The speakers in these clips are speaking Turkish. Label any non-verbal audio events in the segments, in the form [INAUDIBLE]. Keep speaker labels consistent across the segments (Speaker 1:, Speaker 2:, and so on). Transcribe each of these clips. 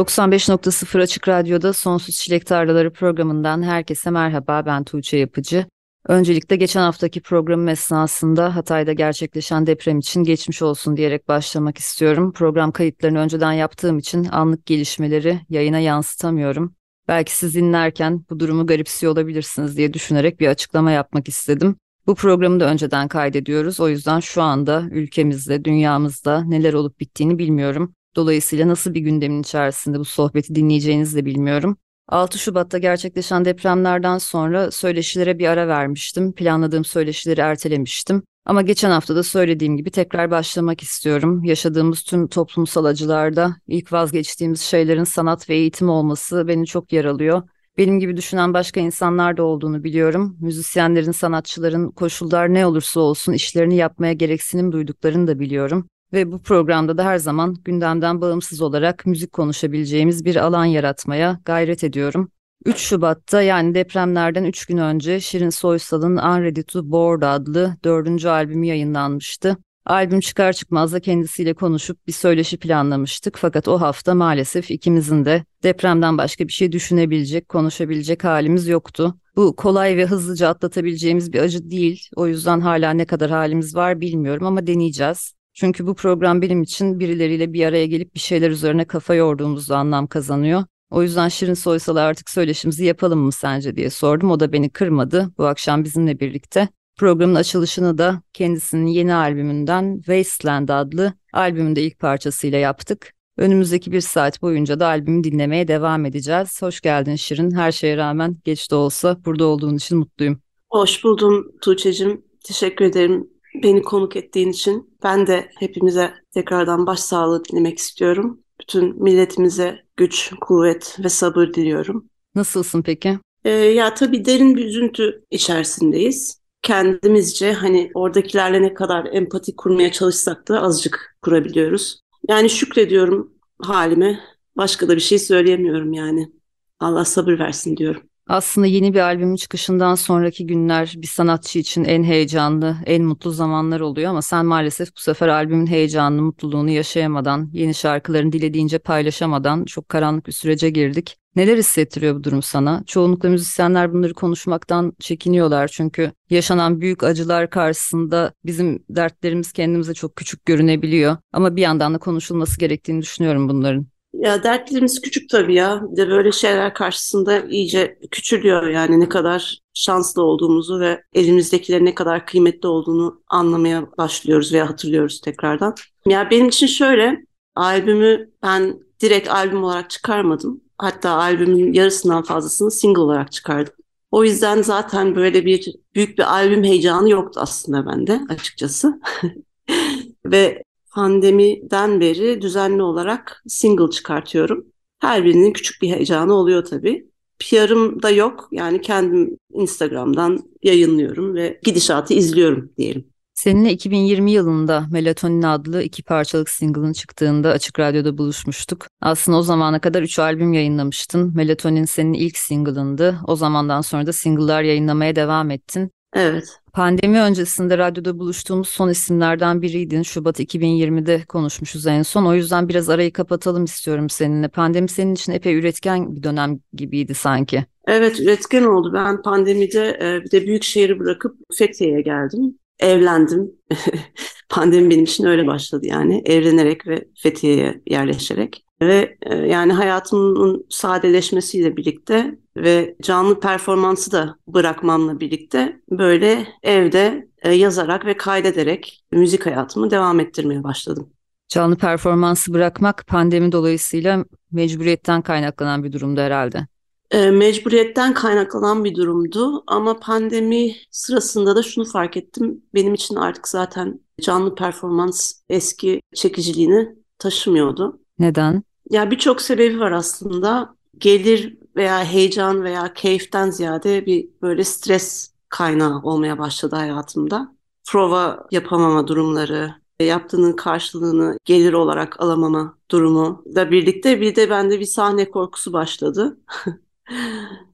Speaker 1: 95.0 Açık Radyo'da Sonsuz Çilek Tarlaları programından herkese merhaba ben Tuğçe Yapıcı. Öncelikle geçen haftaki programım esnasında Hatay'da gerçekleşen deprem için geçmiş olsun diyerek başlamak istiyorum. Program kayıtlarını önceden yaptığım için anlık gelişmeleri yayına yansıtamıyorum. Belki siz dinlerken bu durumu garipsiyor olabilirsiniz diye düşünerek bir açıklama yapmak istedim. Bu programı da önceden kaydediyoruz. O yüzden şu anda ülkemizde, dünyamızda neler olup bittiğini bilmiyorum. Dolayısıyla nasıl bir gündemin içerisinde bu sohbeti dinleyeceğinizi de bilmiyorum. 6 Şubat'ta gerçekleşen depremlerden sonra söyleşilere bir ara vermiştim. Planladığım söyleşileri ertelemiştim. Ama geçen hafta da söylediğim gibi tekrar başlamak istiyorum. Yaşadığımız tüm toplumsal acılarda ilk vazgeçtiğimiz şeylerin sanat ve eğitim olması beni çok yaralıyor. Benim gibi düşünen başka insanlar da olduğunu biliyorum. Müzisyenlerin, sanatçıların koşullar ne olursa olsun işlerini yapmaya gereksinim duyduklarını da biliyorum. Ve bu programda da her zaman gündemden bağımsız olarak müzik konuşabileceğimiz bir alan yaratmaya gayret ediyorum. 3 Şubat'ta yani depremlerden 3 gün önce Şirin Soysal'ın Unready to Board adlı dördüncü albümü yayınlanmıştı. Albüm çıkar çıkmaz da kendisiyle konuşup bir söyleşi planlamıştık fakat o hafta maalesef ikimizin de depremden başka bir şey düşünebilecek, konuşabilecek halimiz yoktu. Bu kolay ve hızlıca atlatabileceğimiz bir acı değil. O yüzden hala ne kadar halimiz var bilmiyorum ama deneyeceğiz. Çünkü bu program benim için birileriyle bir araya gelip bir şeyler üzerine kafa yorduğumuzda anlam kazanıyor. O yüzden Şirin Soysal'a artık söyleşimizi yapalım mı sence diye sordum. O da beni kırmadı. Bu akşam bizimle birlikte. Programın açılışını da kendisinin yeni albümünden Wasteland adlı albümün de ilk parçasıyla yaptık. Önümüzdeki bir saat boyunca da albümü dinlemeye devam edeceğiz. Hoş geldin Şirin. Her şeye rağmen geç de olsa burada olduğun için mutluyum.
Speaker 2: Hoş buldum Tuğçe'cim. Teşekkür ederim beni konuk ettiğin için. Ben de hepimize tekrardan başsağlığı dilemek istiyorum. Bütün milletimize güç, kuvvet ve sabır diliyorum.
Speaker 1: Nasılsın peki?
Speaker 2: Ee, ya tabii derin bir üzüntü içerisindeyiz. Kendimizce hani oradakilerle ne kadar empati kurmaya çalışsak da azıcık kurabiliyoruz. Yani şükrediyorum halime. Başka da bir şey söyleyemiyorum yani. Allah sabır versin diyorum.
Speaker 1: Aslında yeni bir albümün çıkışından sonraki günler bir sanatçı için en heyecanlı, en mutlu zamanlar oluyor ama sen maalesef bu sefer albümün heyecanını, mutluluğunu yaşayamadan, yeni şarkılarını dilediğince paylaşamadan çok karanlık bir sürece girdik. Neler hissettiriyor bu durum sana? Çoğunlukla müzisyenler bunları konuşmaktan çekiniyorlar çünkü yaşanan büyük acılar karşısında bizim dertlerimiz kendimize çok küçük görünebiliyor. Ama bir yandan da konuşulması gerektiğini düşünüyorum bunların.
Speaker 2: Ya dertlerimiz küçük tabii ya. Bir de böyle şeyler karşısında iyice küçülüyor yani ne kadar şanslı olduğumuzu ve elimizdekilerin ne kadar kıymetli olduğunu anlamaya başlıyoruz veya hatırlıyoruz tekrardan. Ya benim için şöyle albümü ben direkt albüm olarak çıkarmadım. Hatta albümün yarısından fazlasını single olarak çıkardım. O yüzden zaten böyle bir büyük bir albüm heyecanı yoktu aslında bende açıkçası. [LAUGHS] Ve pandemiden beri düzenli olarak single çıkartıyorum. Her birinin küçük bir heyecanı oluyor tabii. PR'ım da yok. Yani kendim Instagram'dan yayınlıyorum ve gidişatı izliyorum diyelim.
Speaker 1: Seninle 2020 yılında Melatonin adlı iki parçalık single'ın çıktığında Açık Radyo'da buluşmuştuk. Aslında o zamana kadar 3 albüm yayınlamıştın. Melatonin senin ilk single'ındı. O zamandan sonra da single'lar yayınlamaya devam ettin.
Speaker 2: Evet.
Speaker 1: Pandemi öncesinde radyoda buluştuğumuz son isimlerden biriydin. Şubat 2020'de konuşmuşuz en son. O yüzden biraz arayı kapatalım istiyorum seninle. Pandemi senin için epey üretken bir dönem gibiydi sanki.
Speaker 2: Evet üretken oldu. Ben pandemide e, bir de büyük şehri bırakıp Fethiye'ye geldim. Evlendim. [LAUGHS] Pandemi benim için öyle başladı yani. Evlenerek ve Fethiye'ye yerleşerek. Ve e, yani hayatımın sadeleşmesiyle birlikte ve canlı performansı da bırakmamla birlikte böyle evde e, yazarak ve kaydederek müzik hayatımı devam ettirmeye başladım.
Speaker 1: Canlı performansı bırakmak pandemi dolayısıyla mecburiyetten kaynaklanan bir durumdu herhalde.
Speaker 2: E, mecburiyetten kaynaklanan bir durumdu ama pandemi sırasında da şunu fark ettim. Benim için artık zaten canlı performans eski çekiciliğini taşımıyordu.
Speaker 1: Neden?
Speaker 2: Ya birçok sebebi var aslında. Gelir veya heyecan veya keyiften ziyade bir böyle stres kaynağı olmaya başladı hayatımda. Prova yapamama durumları, yaptığının karşılığını gelir olarak alamama durumu da birlikte bir de bende bir sahne korkusu başladı. [LAUGHS]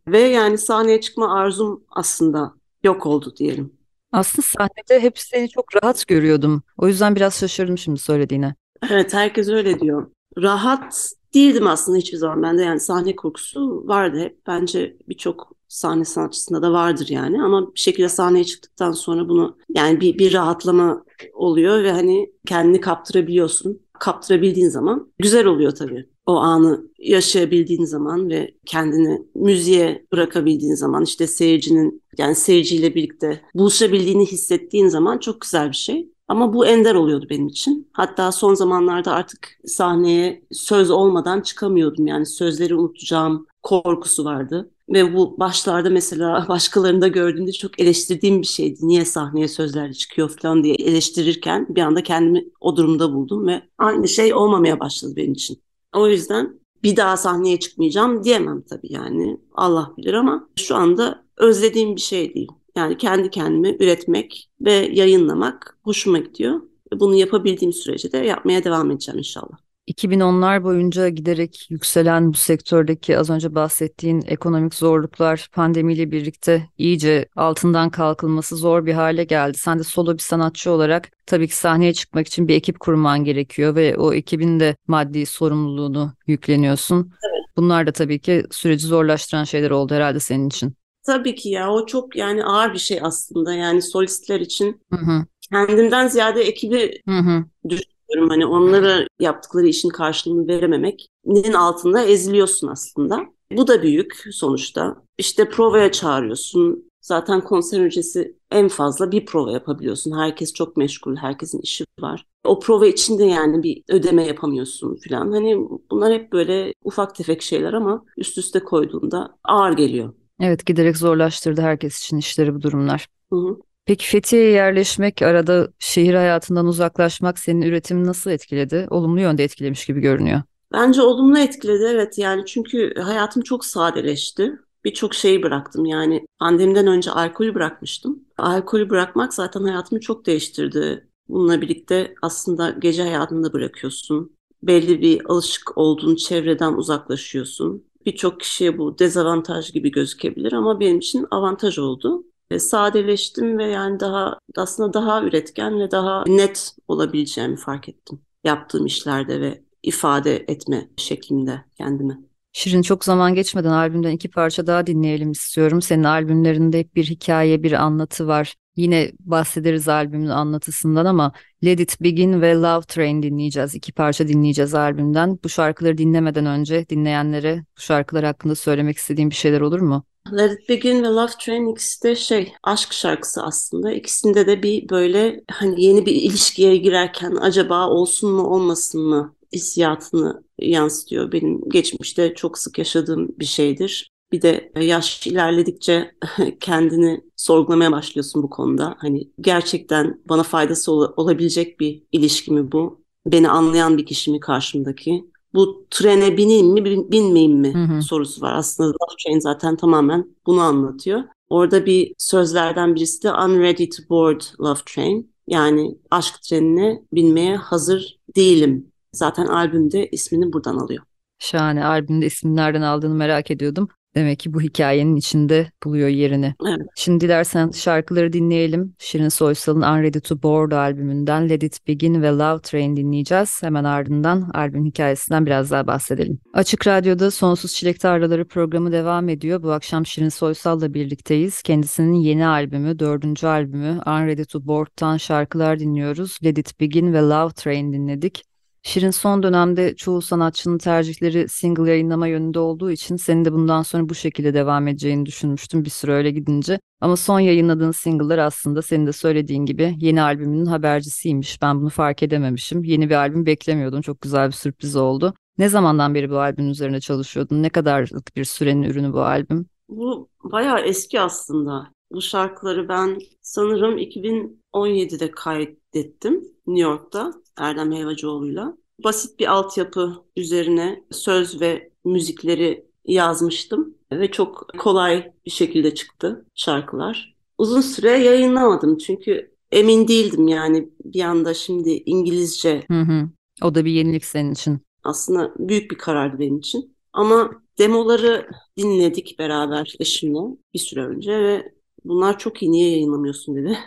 Speaker 2: Ve yani sahneye çıkma arzum aslında yok oldu diyelim.
Speaker 1: Aslında sahnede hep seni çok rahat görüyordum. O yüzden biraz şaşırdım şimdi söylediğine.
Speaker 2: Evet herkes öyle diyor. Rahat değildim aslında hiçbir zaman bende yani sahne korkusu vardı hep. Bence birçok sahne sanatçısında da vardır yani ama bir şekilde sahneye çıktıktan sonra bunu yani bir, bir rahatlama oluyor ve hani kendini kaptırabiliyorsun. Kaptırabildiğin zaman güzel oluyor tabii. O anı yaşayabildiğin zaman ve kendini müziğe bırakabildiğin zaman işte seyircinin yani seyirciyle birlikte buluşabildiğini hissettiğin zaman çok güzel bir şey. Ama bu ender oluyordu benim için. Hatta son zamanlarda artık sahneye söz olmadan çıkamıyordum. Yani sözleri unutacağım korkusu vardı. Ve bu başlarda mesela [LAUGHS] başkalarında gördüğümde çok eleştirdiğim bir şeydi. Niye sahneye sözlerle çıkıyor falan diye eleştirirken bir anda kendimi o durumda buldum ve aynı şey olmamaya başladı benim için. O yüzden bir daha sahneye çıkmayacağım diyemem tabii yani. Allah bilir ama şu anda özlediğim bir şey değil. Yani kendi kendime üretmek ve yayınlamak hoşuma gidiyor. Bunu yapabildiğim sürece de yapmaya devam edeceğim inşallah.
Speaker 1: 2010'lar boyunca giderek yükselen bu sektördeki az önce bahsettiğin ekonomik zorluklar pandemiyle birlikte iyice altından kalkılması zor bir hale geldi. Sen de solo bir sanatçı olarak tabii ki sahneye çıkmak için bir ekip kurman gerekiyor ve o ekibin de maddi sorumluluğunu yükleniyorsun. Evet. Bunlar da tabii ki süreci zorlaştıran şeyler oldu herhalde senin için.
Speaker 2: Tabii ki ya o çok yani ağır bir şey aslında yani solistler için. Hı hı. Kendimden ziyade ekibi hı hı. düşünüyorum. Hani onlara yaptıkları işin karşılığını verememek'nin altında eziliyorsun aslında. Bu da büyük sonuçta. İşte provaya çağırıyorsun. Zaten konser öncesi en fazla bir prova yapabiliyorsun. Herkes çok meşgul, herkesin işi var. O prova içinde yani bir ödeme yapamıyorsun falan. Hani bunlar hep böyle ufak tefek şeyler ama üst üste koyduğunda ağır geliyor.
Speaker 1: Evet giderek zorlaştırdı herkes için işleri bu durumlar. Hı hı. Peki Fethiye'ye yerleşmek, arada şehir hayatından uzaklaşmak senin üretimini nasıl etkiledi? Olumlu yönde etkilemiş gibi görünüyor.
Speaker 2: Bence olumlu etkiledi evet yani çünkü hayatım çok sadeleşti. Birçok şeyi bıraktım yani pandemiden önce alkolü bırakmıştım. Alkolü bırakmak zaten hayatımı çok değiştirdi. Bununla birlikte aslında gece hayatını da bırakıyorsun. Belli bir alışık olduğun çevreden uzaklaşıyorsun birçok kişiye bu dezavantaj gibi gözükebilir ama benim için avantaj oldu. E, sadeleştim ve yani daha aslında daha üretken ve daha net olabileceğimi fark ettim yaptığım işlerde ve ifade etme şeklimde kendimi.
Speaker 1: Şirin çok zaman geçmeden albümden iki parça daha dinleyelim istiyorum. Senin albümlerinde hep bir hikaye, bir anlatı var. Yine bahsederiz albümün anlatısından ama Let It Begin ve Love Train dinleyeceğiz. İki parça dinleyeceğiz albümden. Bu şarkıları dinlemeden önce dinleyenlere bu şarkılar hakkında söylemek istediğim bir şeyler olur mu?
Speaker 2: Let It Begin ve Love Train ikisi de şey aşk şarkısı aslında. İkisinde de bir böyle hani yeni bir ilişkiye girerken acaba olsun mu olmasın mı hissiyatını yansıtıyor. Benim geçmişte çok sık yaşadığım bir şeydir. Bir de yaş ilerledikçe [LAUGHS] kendini sorgulamaya başlıyorsun bu konuda. Hani gerçekten bana faydası ol- olabilecek bir ilişki mi bu? Beni anlayan bir kişi mi karşımdaki? Bu trene bineyim mi binmeyeyim mi hı hı. sorusu var. Aslında Love Train zaten tamamen bunu anlatıyor. Orada bir sözlerden birisi de Unready to board Love Train. Yani aşk trenine binmeye hazır değilim. Zaten albümde ismini buradan alıyor.
Speaker 1: Şahane. Albümde ismini nereden aldığını merak ediyordum. Demek ki bu hikayenin içinde buluyor yerini.
Speaker 2: Evet.
Speaker 1: Şimdi dilersen şarkıları dinleyelim. Şirin Soysal'ın Unready to Board albümünden Let It Begin ve Love Train dinleyeceğiz. Hemen ardından albüm hikayesinden biraz daha bahsedelim. Açık Radyo'da Sonsuz Çilek Tarlaları programı devam ediyor. Bu akşam Şirin Soysal'la birlikteyiz. Kendisinin yeni albümü, dördüncü albümü Unready to Board'tan şarkılar dinliyoruz. Let It Begin ve Love Train dinledik. Şirin son dönemde çoğu sanatçının tercihleri single yayınlama yönünde olduğu için senin de bundan sonra bu şekilde devam edeceğini düşünmüştüm bir süre öyle gidince. Ama son yayınladığın single'lar aslında senin de söylediğin gibi yeni albümünün habercisiymiş. Ben bunu fark edememişim. Yeni bir albüm beklemiyordum. Çok güzel bir sürpriz oldu. Ne zamandan beri bu albümün üzerine çalışıyordun? Ne kadarlık bir sürenin ürünü bu albüm?
Speaker 2: Bu bayağı eski aslında. Bu şarkıları ben sanırım 2017'de kaydettim New York'ta Erdem Helvacıoğlu'yla. Basit bir altyapı üzerine söz ve müzikleri yazmıştım ve çok kolay bir şekilde çıktı şarkılar. Uzun süre yayınlamadım çünkü emin değildim yani bir anda şimdi İngilizce.
Speaker 1: Hı hı. O da bir yenilik senin için.
Speaker 2: Aslında büyük bir karardı benim için. Ama demoları dinledik beraber eşimle bir süre önce ve bunlar çok iyi niye yayınlamıyorsun dedi.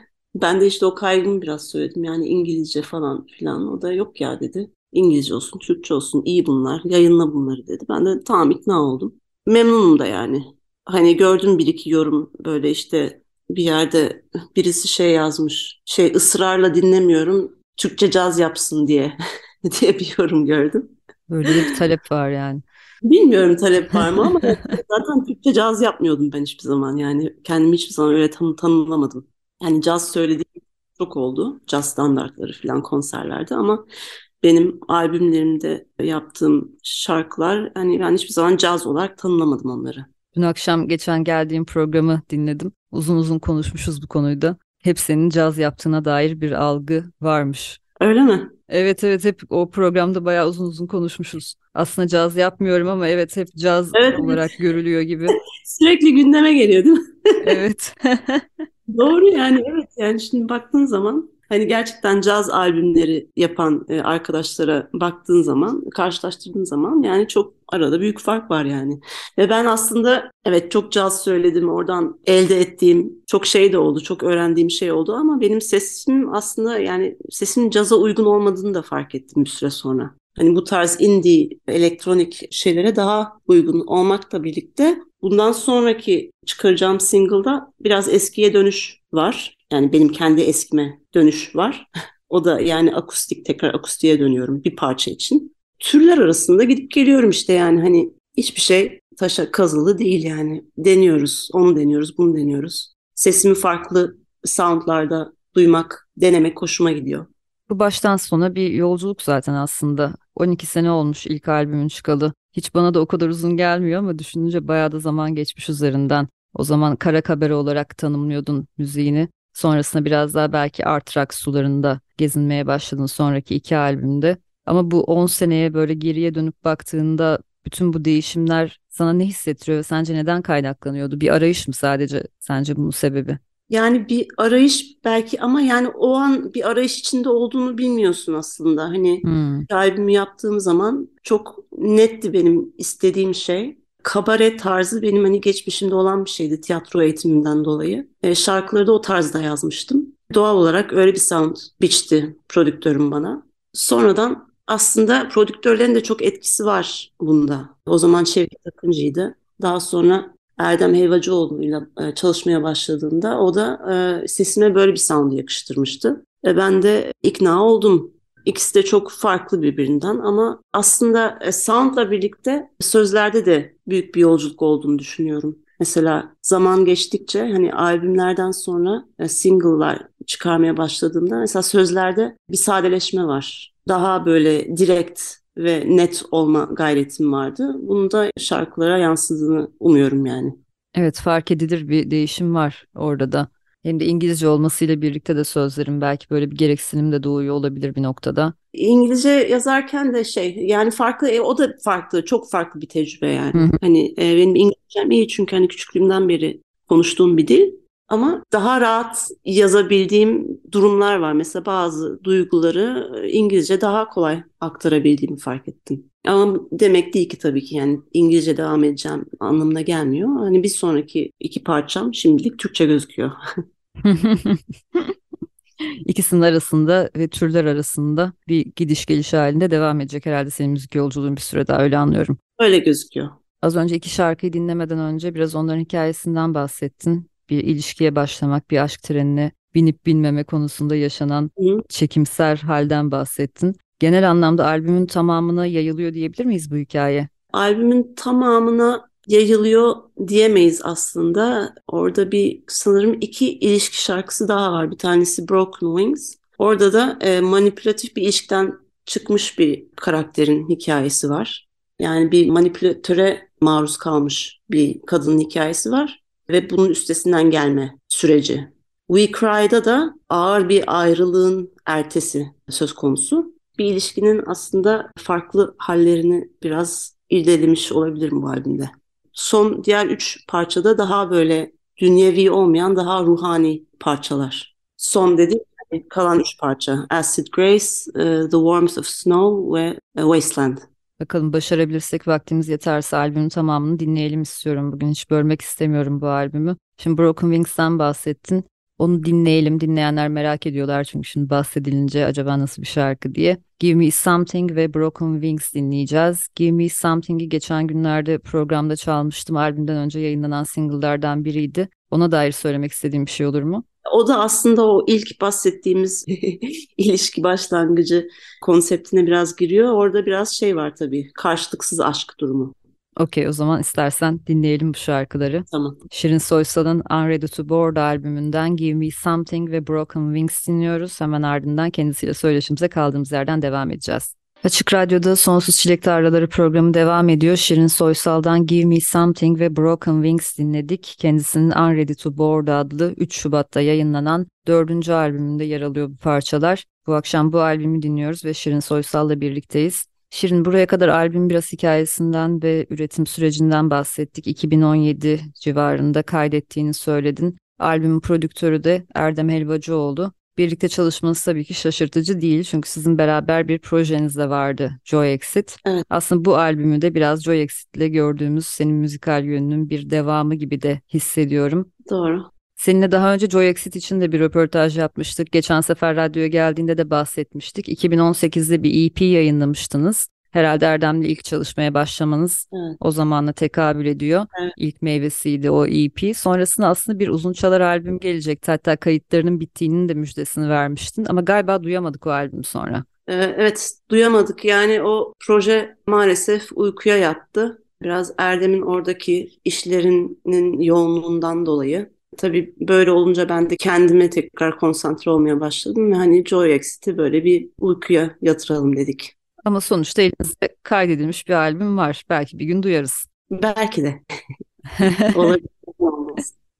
Speaker 2: Ben de işte o kaygımı biraz söyledim yani İngilizce falan filan o da yok ya dedi. İngilizce olsun, Türkçe olsun iyi bunlar yayınla bunları dedi. Ben de tamam ikna oldum. Memnunum da yani. Hani gördüm bir iki yorum böyle işte bir yerde birisi şey yazmış. Şey ısrarla dinlemiyorum Türkçe caz yapsın diye [LAUGHS] diye bir yorum gördüm.
Speaker 1: Böyle bir talep var yani.
Speaker 2: Bilmiyorum talep var mı ama zaten Türkçe caz yapmıyordum ben hiçbir zaman. Yani kendimi hiçbir zaman öyle tanım, tanımlamadım. Yani caz söylediğim çok oldu. Caz standartları falan konserlerde ama benim albümlerimde yaptığım şarkılar hani ben hiçbir zaman caz olarak tanımlamadım onları.
Speaker 1: Dün akşam geçen geldiğim programı dinledim. Uzun uzun konuşmuşuz bu konuyu da. Hep senin caz yaptığına dair bir algı varmış.
Speaker 2: Öyle mi?
Speaker 1: Evet evet hep o programda bayağı uzun uzun konuşmuşuz. Aslında caz yapmıyorum ama evet hep caz evet, olarak görülüyor gibi. [LAUGHS]
Speaker 2: Sürekli gündeme geliyor değil mi?
Speaker 1: evet. [LAUGHS]
Speaker 2: Doğru yani evet yani şimdi baktığın zaman hani gerçekten caz albümleri yapan e, arkadaşlara baktığın zaman, karşılaştırdığın zaman yani çok arada büyük fark var yani. Ve ben aslında evet çok caz söyledim, oradan elde ettiğim çok şey de oldu, çok öğrendiğim şey oldu ama benim sesim aslında yani sesim caza uygun olmadığını da fark ettim bir süre sonra. Hani bu tarz indie, elektronik şeylere daha uygun olmakla birlikte bundan sonraki çıkaracağım single'da biraz eskiye dönüş var. Yani benim kendi eskime dönüş var. [LAUGHS] o da yani akustik tekrar akustiğe dönüyorum bir parça için. Türler arasında gidip geliyorum işte yani hani hiçbir şey taşa kazılı değil yani. Deniyoruz, onu deniyoruz, bunu deniyoruz. Sesimi farklı soundlarda duymak, denemek hoşuma gidiyor.
Speaker 1: Bu baştan sona bir yolculuk zaten aslında. 12 sene olmuş ilk albümün çıkalı. Hiç bana da o kadar uzun gelmiyor ama düşününce bayağı da zaman geçmiş üzerinden. O zaman kara kabere olarak tanımlıyordun müziğini. Sonrasında biraz daha belki art rock sularında gezinmeye başladın sonraki iki albümde. Ama bu 10 seneye böyle geriye dönüp baktığında bütün bu değişimler sana ne hissettiriyor ve sence neden kaynaklanıyordu? Bir arayış mı sadece sence bunun sebebi?
Speaker 2: Yani bir arayış belki ama yani o an bir arayış içinde olduğunu bilmiyorsun aslında. Hani hmm. albümü yaptığım zaman çok netti benim istediğim şey kabare tarzı benim hani geçmişimde olan bir şeydi tiyatro eğitiminden dolayı. E, şarkıları da o tarzda yazmıştım. Doğal olarak öyle bir sound biçti prodüktörüm bana. Sonradan aslında prodüktörlerin de çok etkisi var bunda. O zaman Şevket Akıncı'ydı. Daha sonra Erdem Helvacıoğlu'yla e, çalışmaya başladığında o da e, sesime böyle bir sound yakıştırmıştı. Ve ben de ikna oldum İkisi de çok farklı birbirinden ama aslında e, soundla birlikte sözlerde de büyük bir yolculuk olduğunu düşünüyorum. Mesela zaman geçtikçe hani albümlerden sonra e, single'lar çıkarmaya başladığımda mesela sözlerde bir sadeleşme var. Daha böyle direkt ve net olma gayretim vardı. Bunu da şarkılara yansıdığını umuyorum yani.
Speaker 1: Evet fark edilir bir değişim var orada da. Hem de İngilizce olmasıyla birlikte de sözlerin belki böyle bir gereksinim de doğuyor olabilir bir noktada.
Speaker 2: İngilizce yazarken de şey yani farklı e, o da farklı çok farklı bir tecrübe yani. Hı hı. Hani e, benim İngilizcem iyi çünkü hani küçüklüğümden beri konuştuğum bir dil ama daha rahat yazabildiğim durumlar var. Mesela bazı duyguları e, İngilizce daha kolay aktarabildiğimi fark ettim. Ama demek değil ki tabii ki yani İngilizce devam edeceğim anlamına gelmiyor. Hani bir sonraki iki parçam şimdilik Türkçe gözüküyor. [LAUGHS]
Speaker 1: İkisinin arasında ve türler arasında bir gidiş geliş halinde devam edecek herhalde senin müzik yolculuğun bir süre daha öyle anlıyorum.
Speaker 2: Öyle gözüküyor.
Speaker 1: Az önce iki şarkıyı dinlemeden önce biraz onların hikayesinden bahsettin. Bir ilişkiye başlamak, bir aşk trenine binip binmeme konusunda yaşanan Hı. çekimser halden bahsettin. genel anlamda albümün tamamına yayılıyor diyebilir miyiz bu hikaye?
Speaker 2: Albümün tamamına yayılıyor diyemeyiz aslında. Orada bir sanırım iki ilişki şarkısı daha var. Bir tanesi Broken Wings. Orada da e, manipülatif bir ilişkiden çıkmış bir karakterin hikayesi var. Yani bir manipülatöre maruz kalmış bir kadının hikayesi var ve bunun üstesinden gelme süreci. We Cry'da da ağır bir ayrılığın ertesi söz konusu. Bir ilişkinin aslında farklı hallerini biraz irdelemiş olabilirim bu albümde. Son diğer üç parçada daha böyle dünyevi olmayan daha ruhani parçalar. Son dedi kalan üç parça. Acid Grace, uh, The Warmth of Snow ve Wasteland.
Speaker 1: Bakalım başarabilirsek vaktimiz yeterse albümün tamamını dinleyelim istiyorum. Bugün hiç bölmek istemiyorum bu albümü. Şimdi Broken Wings'ten bahsettin. Onu dinleyelim. Dinleyenler merak ediyorlar çünkü şimdi bahsedilince acaba nasıl bir şarkı diye. Give Me Something ve Broken Wings dinleyeceğiz. Give Me Something'i geçen günlerde programda çalmıştım. Albümden önce yayınlanan single'lardan biriydi. Ona dair söylemek istediğim bir şey olur mu?
Speaker 2: O da aslında o ilk bahsettiğimiz [LAUGHS] ilişki başlangıcı konseptine biraz giriyor. Orada biraz şey var tabii. Karşılıksız aşk durumu.
Speaker 1: Okey o zaman istersen dinleyelim bu şarkıları.
Speaker 2: Tamam.
Speaker 1: Şirin Soysal'ın Unready to Board albümünden Give Me Something ve Broken Wings dinliyoruz. Hemen ardından kendisiyle söyleşimize kaldığımız yerden devam edeceğiz. Açık Radyo'da Sonsuz Çilek Tarlaları programı devam ediyor. Şirin Soysal'dan Give Me Something ve Broken Wings dinledik. Kendisinin Unready to Board adlı 3 Şubat'ta yayınlanan dördüncü albümünde yer alıyor bu parçalar. Bu akşam bu albümü dinliyoruz ve Şirin Soysal'la birlikteyiz. Şirin buraya kadar albüm biraz hikayesinden ve üretim sürecinden bahsettik. 2017 civarında kaydettiğini söyledin. Albümün prodüktörü de Erdem Helvacıoğlu. Birlikte çalışmanız tabii ki şaşırtıcı değil çünkü sizin beraber bir projeniz de vardı Joy Exit.
Speaker 2: Evet.
Speaker 1: Aslında bu albümü de biraz Joy Exit ile gördüğümüz senin müzikal yönünün bir devamı gibi de hissediyorum.
Speaker 2: Doğru.
Speaker 1: Seninle daha önce Joy Exit için de bir röportaj yapmıştık. Geçen sefer radyoya geldiğinde de bahsetmiştik. 2018'de bir EP yayınlamıştınız. Herhalde Erdem'le ilk çalışmaya başlamanız
Speaker 2: evet.
Speaker 1: o zamanla tekabül ediyor.
Speaker 2: Evet.
Speaker 1: İlk meyvesiydi o EP. Sonrasında aslında bir uzun çalar albüm gelecekti. Hatta kayıtlarının bittiğinin de müjdesini vermiştin. Ama galiba duyamadık o albüm sonra.
Speaker 2: Ee, evet duyamadık. Yani o proje maalesef uykuya yattı. Biraz Erdem'in oradaki işlerinin yoğunluğundan dolayı. Tabii böyle olunca ben de kendime tekrar konsantre olmaya başladım ve hani Joy Exit'i böyle bir uykuya yatıralım dedik.
Speaker 1: Ama sonuçta elinizde kaydedilmiş bir albüm var. Belki bir gün duyarız.
Speaker 2: Belki de. [LAUGHS] Olabilir.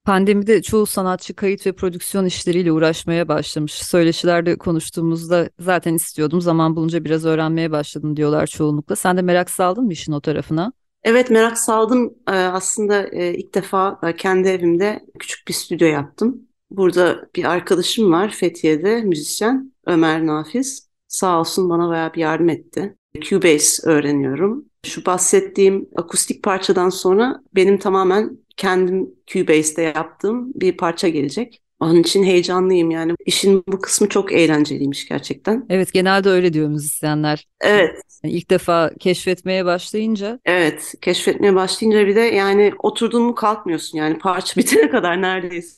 Speaker 1: Pandemide çoğu sanatçı kayıt ve prodüksiyon işleriyle uğraşmaya başlamış. Söyleşilerde konuştuğumuzda zaten istiyordum. Zaman bulunca biraz öğrenmeye başladım diyorlar çoğunlukla. Sen de merak saldın mı işin o tarafına?
Speaker 2: Evet merak saldım. Aslında ilk defa kendi evimde küçük bir stüdyo yaptım. Burada bir arkadaşım var Fethiye'de müzisyen Ömer Nafiz. Sağ olsun bana bayağı bir yardım etti. Cubase öğreniyorum. Şu bahsettiğim akustik parçadan sonra benim tamamen kendim Cubase'de yaptığım bir parça gelecek. Onun için heyecanlıyım yani. İşin bu kısmı çok eğlenceliymiş gerçekten.
Speaker 1: Evet genelde öyle diyor müzisyenler.
Speaker 2: Evet.
Speaker 1: Yani ilk defa keşfetmeye başlayınca.
Speaker 2: Evet keşfetmeye başlayınca bir de yani oturdun mu kalkmıyorsun yani parça [LAUGHS] bitene kadar neredeyse.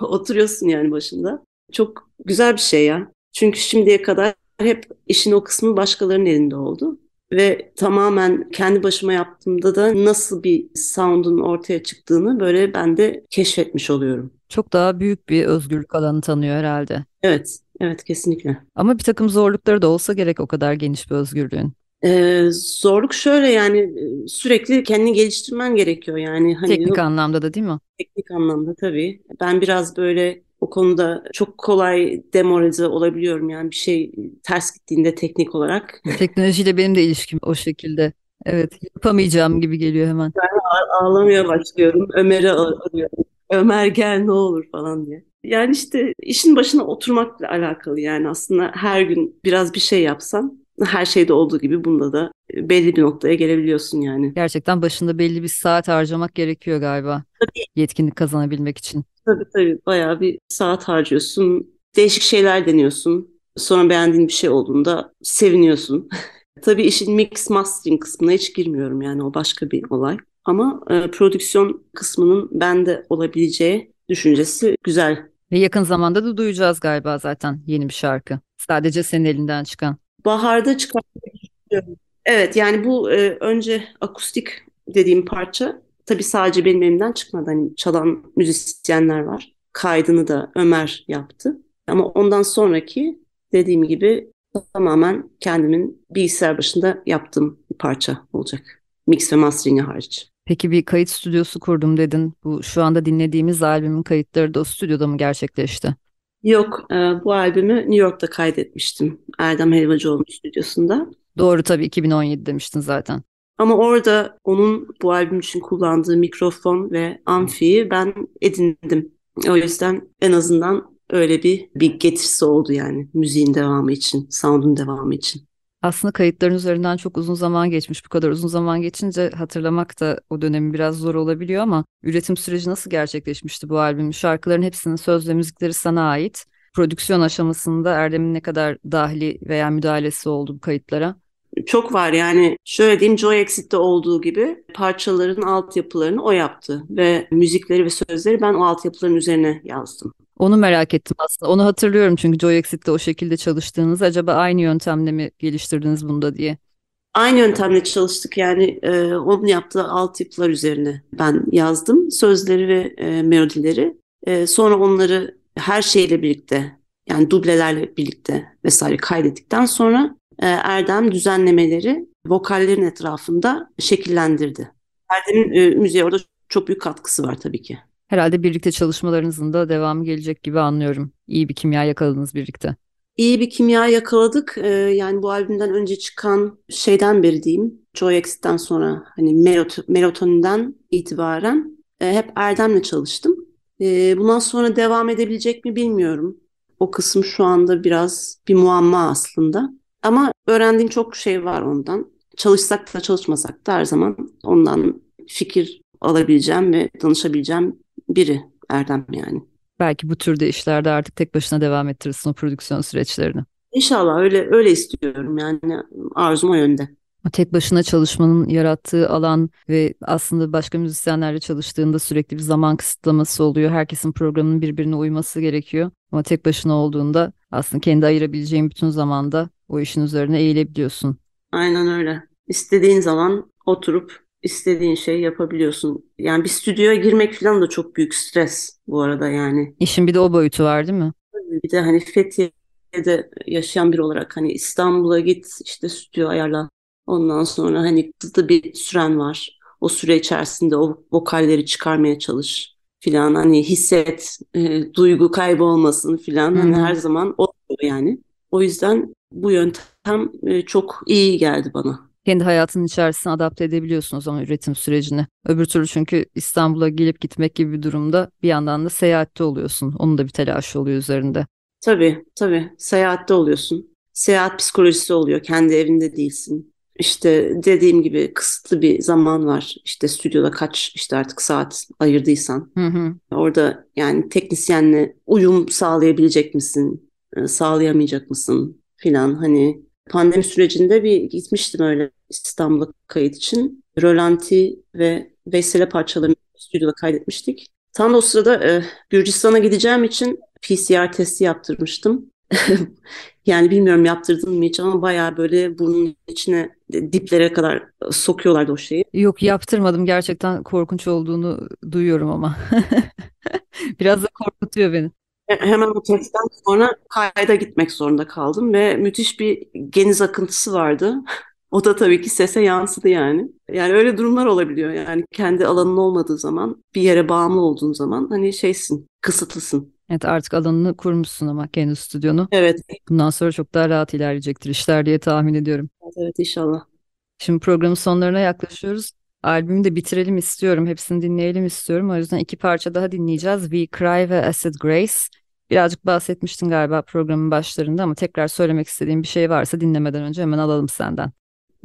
Speaker 2: Oturuyorsun yani başında. Çok güzel bir şey ya. Çünkü şimdiye kadar hep işin o kısmı başkalarının elinde oldu. Ve tamamen kendi başıma yaptığımda da nasıl bir sound'un ortaya çıktığını böyle ben de keşfetmiş oluyorum.
Speaker 1: Çok daha büyük bir özgürlük alanı tanıyor herhalde.
Speaker 2: Evet, evet kesinlikle.
Speaker 1: Ama bir takım zorlukları da olsa gerek o kadar geniş bir özgürlüğün.
Speaker 2: Ee, zorluk şöyle yani sürekli kendini geliştirmen gerekiyor yani.
Speaker 1: Hani teknik anlamda da değil mi?
Speaker 2: Teknik anlamda tabii. Ben biraz böyle o konuda çok kolay demoralize olabiliyorum yani bir şey ters gittiğinde teknik olarak. [LAUGHS]
Speaker 1: Teknolojiyle benim de ilişkim o şekilde. Evet yapamayacağım gibi geliyor hemen.
Speaker 2: Ben ağlamaya başlıyorum. Ömer'e arıyorum. Ömer gel ne olur falan diye. Yani işte işin başına oturmakla alakalı yani aslında her gün biraz bir şey yapsan her şeyde olduğu gibi bunda da belli bir noktaya gelebiliyorsun yani.
Speaker 1: Gerçekten başında belli bir saat harcamak gerekiyor galiba.
Speaker 2: Tabii.
Speaker 1: Yetkinlik kazanabilmek için.
Speaker 2: Tabii tabii bayağı bir saat harcıyorsun. Değişik şeyler deniyorsun. Sonra beğendiğin bir şey olduğunda seviniyorsun. [LAUGHS] tabii işin mix mastering kısmına hiç girmiyorum yani o başka bir olay. Ama e, prodüksiyon kısmının bende olabileceği düşüncesi güzel.
Speaker 1: Ve yakın zamanda da duyacağız galiba zaten yeni bir şarkı. Sadece senin elinden çıkan.
Speaker 2: Baharda çıkartmayı düşünüyorum. Evet yani bu e, önce akustik dediğim parça tabii sadece benim elimden çıkmadı. Hani çalan müzisyenler var. Kaydını da Ömer yaptı. Ama ondan sonraki dediğim gibi tamamen kendimin bilgisayar başında yaptığım bir parça olacak. Mix ve mastering'i hariç.
Speaker 1: Peki bir kayıt stüdyosu kurdum dedin. Bu şu anda dinlediğimiz albümün kayıtları da o stüdyoda mı gerçekleşti?
Speaker 2: Yok, e, bu albümü New York'ta kaydetmiştim. Erdem Helvacıoğlu stüdyosunda.
Speaker 1: Doğru tabii 2017 demiştin zaten.
Speaker 2: Ama orada onun bu albüm için kullandığı mikrofon ve amfiyi ben edindim. O yüzden en azından öyle bir bir getirisi oldu yani müziğin devamı için, sound'un devamı için.
Speaker 1: Aslında kayıtların üzerinden çok uzun zaman geçmiş. Bu kadar uzun zaman geçince hatırlamak da o dönemi biraz zor olabiliyor ama üretim süreci nasıl gerçekleşmişti bu albüm? Şarkıların hepsinin söz ve müzikleri sana ait. Prodüksiyon aşamasında Erdem'in ne kadar dahili veya müdahalesi oldu bu kayıtlara?
Speaker 2: Çok var yani şöyle diyeyim Joy Exit'te olduğu gibi parçaların altyapılarını o yaptı ve müzikleri ve sözleri ben o altyapıların üzerine yazdım.
Speaker 1: Onu merak ettim aslında. Onu hatırlıyorum çünkü Joy Exit'te o şekilde çalıştığınız. Acaba aynı yöntemle mi geliştirdiniz bunda diye.
Speaker 2: Aynı yöntemle çalıştık yani e, onun yaptığı altyapılar üzerine ben yazdım sözleri ve e, melodileri. E, sonra onları her şeyle birlikte yani dublelerle birlikte vesaire kaydettikten sonra e, Erdem düzenlemeleri vokallerin etrafında şekillendirdi. Erdem'in e, müziğe orada çok büyük katkısı var tabii ki.
Speaker 1: Herhalde birlikte çalışmalarınızın da devamı gelecek gibi anlıyorum. İyi bir kimya yakaladınız birlikte.
Speaker 2: İyi bir kimya yakaladık. Ee, yani bu albümden önce çıkan şeyden beri diyeyim. Joy Exit'ten sonra hani melot melotoninden itibaren e, hep Erdem'le çalıştım. E, bundan sonra devam edebilecek mi bilmiyorum. O kısım şu anda biraz bir muamma aslında. Ama öğrendiğim çok şey var ondan. Çalışsak da çalışmasak da her zaman ondan fikir alabileceğim ve danışabileceğim biri Erdem yani.
Speaker 1: Belki bu türde işlerde artık tek başına devam ettirirsin o prodüksiyon süreçlerini.
Speaker 2: İnşallah öyle öyle istiyorum yani arzum o yönde.
Speaker 1: Tek başına çalışmanın yarattığı alan ve aslında başka müzisyenlerle çalıştığında sürekli bir zaman kısıtlaması oluyor. Herkesin programının birbirine uyması gerekiyor. Ama tek başına olduğunda aslında kendi ayırabileceğin bütün zamanda o işin üzerine eğilebiliyorsun.
Speaker 2: Aynen öyle. İstediğin zaman oturup istediğin şeyi yapabiliyorsun. Yani bir stüdyoya girmek falan da çok büyük stres bu arada yani.
Speaker 1: İşin bir de o boyutu var değil mi?
Speaker 2: Bir de hani Fethiye'de yaşayan biri olarak hani İstanbul'a git işte stüdyo ayarla. Ondan sonra hani kısıtlı bir süren var. O süre içerisinde o vokalleri çıkarmaya çalış filan hani hisset, e, duygu kaybolmasın filan hani her zaman o yani. O yüzden bu yöntem e, çok iyi geldi bana
Speaker 1: kendi hayatının içerisine adapte edebiliyorsun o zaman üretim sürecini. Öbür türlü çünkü İstanbul'a gelip gitmek gibi bir durumda bir yandan da seyahatte oluyorsun. Onun da bir telaşı oluyor üzerinde.
Speaker 2: Tabii tabii seyahatte oluyorsun. Seyahat psikolojisi oluyor. Kendi evinde değilsin. İşte dediğim gibi kısıtlı bir zaman var. İşte stüdyoda kaç işte artık saat ayırdıysan. Hı hı. Orada yani teknisyenle uyum sağlayabilecek misin? E, sağlayamayacak mısın? Filan hani pandemi sürecinde bir gitmiştim öyle İstanbul'a kayıt için. Rolanti ve Veysel parçalarını stüdyoda kaydetmiştik. Tam da o sırada e, Gürcistan'a gideceğim için PCR testi yaptırmıştım. [LAUGHS] yani bilmiyorum yaptırdın mı hiç ama bayağı böyle burnun içine diplere kadar sokuyorlardı o şeyi.
Speaker 1: Yok yaptırmadım gerçekten korkunç olduğunu duyuyorum ama. [LAUGHS] Biraz da korkutuyor beni.
Speaker 2: Hemen o testten sonra kayda gitmek zorunda kaldım ve müthiş bir geniz akıntısı vardı. O da tabii ki sese yansıdı yani. Yani öyle durumlar olabiliyor. Yani kendi alanın olmadığı zaman, bir yere bağımlı olduğun zaman hani şeysin, kısıtlısın.
Speaker 1: Evet artık alanını kurmuşsun ama kendi stüdyonu.
Speaker 2: Evet.
Speaker 1: Bundan sonra çok daha rahat ilerleyecektir işler diye tahmin ediyorum.
Speaker 2: Evet, evet inşallah.
Speaker 1: Şimdi programın sonlarına yaklaşıyoruz. Albümü de bitirelim istiyorum. Hepsini dinleyelim istiyorum. O yüzden iki parça daha dinleyeceğiz. We Cry ve Acid Grace. Birazcık bahsetmiştin galiba programın başlarında ama tekrar söylemek istediğim bir şey varsa dinlemeden önce hemen alalım senden.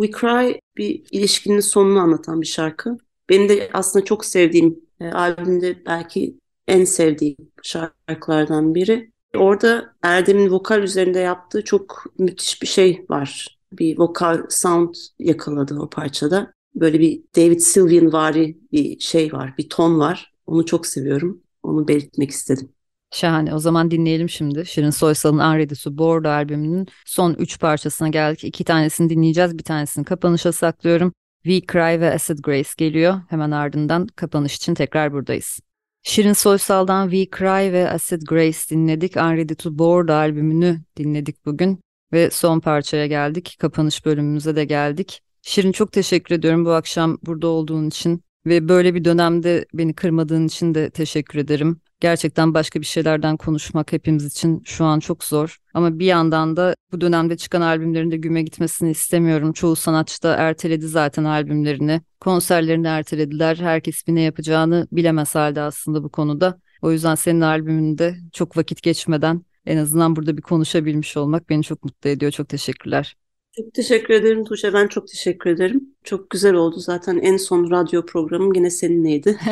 Speaker 2: We Cry bir ilişkinin sonunu anlatan bir şarkı. Benim de aslında çok sevdiğim, e, albümde belki en sevdiğim şarkılardan biri. Orada Erdem'in vokal üzerinde yaptığı çok müthiş bir şey var. Bir vokal sound yakaladı o parçada. Böyle bir David Sylvian vari bir şey var, bir ton var. Onu çok seviyorum. Onu belirtmek istedim.
Speaker 1: Şahane. O zaman dinleyelim şimdi. Şirin Soysal'ın Unready to Board albümünün son üç parçasına geldik. İki tanesini dinleyeceğiz. Bir tanesini kapanışa saklıyorum. We Cry ve Acid Grace geliyor. Hemen ardından kapanış için tekrar buradayız. Şirin Soysal'dan We Cry ve Acid Grace dinledik. Unready to Board albümünü dinledik bugün. Ve son parçaya geldik. Kapanış bölümümüze de geldik. Şirin çok teşekkür ediyorum bu akşam burada olduğun için. Ve böyle bir dönemde beni kırmadığın için de teşekkür ederim. Gerçekten başka bir şeylerden konuşmak hepimiz için şu an çok zor. Ama bir yandan da bu dönemde çıkan albümlerin de güme gitmesini istemiyorum. Çoğu sanatçı da erteledi zaten albümlerini. Konserlerini ertelediler. Herkes bir ne yapacağını bilemez halde aslında bu konuda. O yüzden senin albümünde çok vakit geçmeden en azından burada bir konuşabilmiş olmak beni çok mutlu ediyor. Çok teşekkürler.
Speaker 2: Çok teşekkür ederim Tuğçe. Ben çok teşekkür ederim. Çok güzel oldu. Zaten en son radyo programım yine seninleydi. [LAUGHS]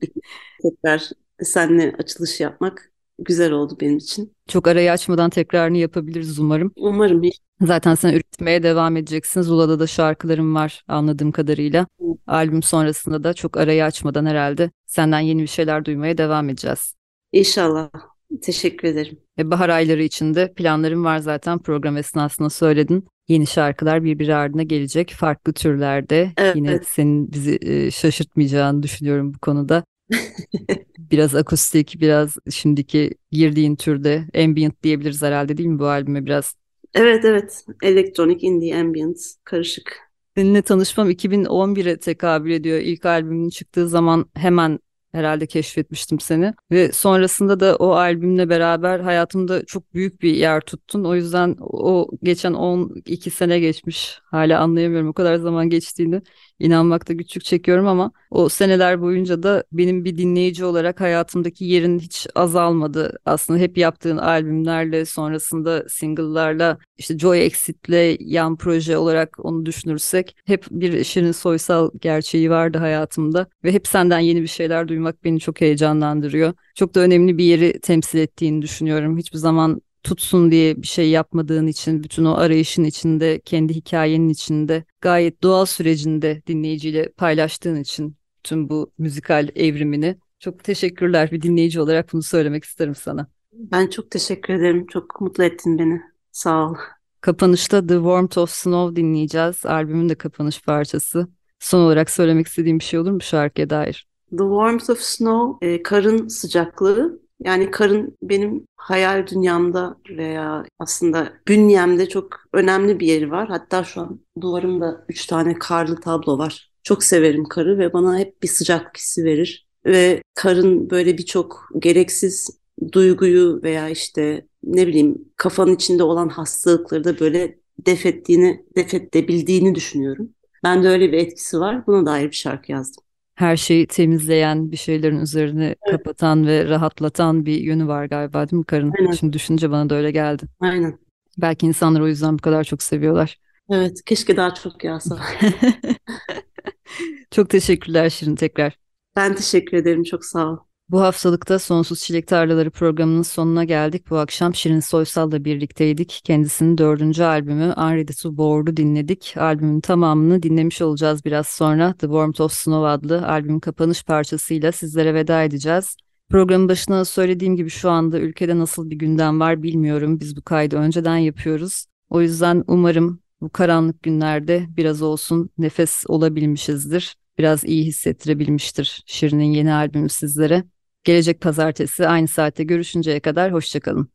Speaker 2: [LAUGHS] Tekrar seninle açılış yapmak güzel oldu benim için.
Speaker 1: Çok arayı açmadan tekrarını yapabiliriz umarım.
Speaker 2: Umarım.
Speaker 1: Zaten sen üretmeye devam edeceksin. Zula'da da şarkılarım var anladığım kadarıyla. Albüm sonrasında da çok arayı açmadan herhalde senden yeni bir şeyler duymaya devam edeceğiz.
Speaker 2: İnşallah. Teşekkür ederim.
Speaker 1: E, bahar ayları içinde planlarım var zaten program esnasında söyledin. Yeni şarkılar birbiri ardına gelecek farklı türlerde.
Speaker 2: Evet.
Speaker 1: Yine senin bizi e, şaşırtmayacağını düşünüyorum bu konuda. [LAUGHS] biraz akustik, biraz şimdiki girdiğin türde ambient diyebiliriz herhalde değil mi bu albüme biraz?
Speaker 2: Evet evet. Elektronik, indie, ambient karışık.
Speaker 1: Seninle tanışmam 2011'e tekabül ediyor. İlk albümün çıktığı zaman hemen herhalde keşfetmiştim seni. Ve sonrasında da o albümle beraber hayatımda çok büyük bir yer tuttun. O yüzden o geçen 12 sene geçmiş. Hala anlayamıyorum o kadar zaman geçtiğini. İnanmakta güçlük çekiyorum ama o seneler boyunca da benim bir dinleyici olarak hayatımdaki yerin hiç azalmadı. Aslında hep yaptığın albümlerle sonrasında single'larla işte Joy Exit'le yan proje olarak onu düşünürsek hep bir Şirin Soysal gerçeği vardı hayatımda ve hep senden yeni bir şeyler duymak beni çok heyecanlandırıyor. Çok da önemli bir yeri temsil ettiğini düşünüyorum. Hiçbir zaman tutsun diye bir şey yapmadığın için, bütün o arayışın içinde, kendi hikayenin içinde, gayet doğal sürecinde dinleyiciyle paylaştığın için tüm bu müzikal evrimini. Çok teşekkürler. Bir dinleyici olarak bunu söylemek isterim sana.
Speaker 2: Ben çok teşekkür ederim. Çok mutlu ettin beni. Sağ ol.
Speaker 1: Kapanışta The Warmth of Snow dinleyeceğiz. Albümün de kapanış parçası. Son olarak söylemek istediğim bir şey olur mu şarkıya dair?
Speaker 2: The Warmth of Snow, e, karın sıcaklığı yani karın benim hayal dünyamda veya aslında bünyemde çok önemli bir yeri var. Hatta şu an duvarımda üç tane karlı tablo var. Çok severim karı ve bana hep bir sıcak hissi verir. Ve karın böyle birçok gereksiz duyguyu veya işte ne bileyim kafanın içinde olan hastalıkları da böyle def ettiğini, def edebildiğini düşünüyorum. Ben de öyle bir etkisi var. Buna dair bir şarkı yazdım
Speaker 1: her şeyi temizleyen, bir şeylerin üzerine evet. kapatan ve rahatlatan bir yönü var galiba değil mi karın? Aynen. Şimdi düşününce bana da öyle geldi.
Speaker 2: Aynen.
Speaker 1: Belki insanlar o yüzden bu kadar çok seviyorlar.
Speaker 2: Evet, keşke daha çok yağsa. [LAUGHS]
Speaker 1: çok teşekkürler Şirin tekrar.
Speaker 2: Ben teşekkür ederim, çok sağ ol.
Speaker 1: Bu haftalıkta Sonsuz Çilek Tarlaları programının sonuna geldik. Bu akşam Şirin Soysal'la birlikteydik. Kendisinin dördüncü albümü Unready to Board'u dinledik. Albümün tamamını dinlemiş olacağız biraz sonra. The Warmth of Snow adlı albümün kapanış parçasıyla sizlere veda edeceğiz. Programın başına söylediğim gibi şu anda ülkede nasıl bir gündem var bilmiyorum. Biz bu kaydı önceden yapıyoruz. O yüzden umarım bu karanlık günlerde biraz olsun nefes olabilmişizdir. Biraz iyi hissettirebilmiştir Şirin'in yeni albümü sizlere. Gelecek pazartesi aynı saatte görüşünceye kadar hoşçakalın.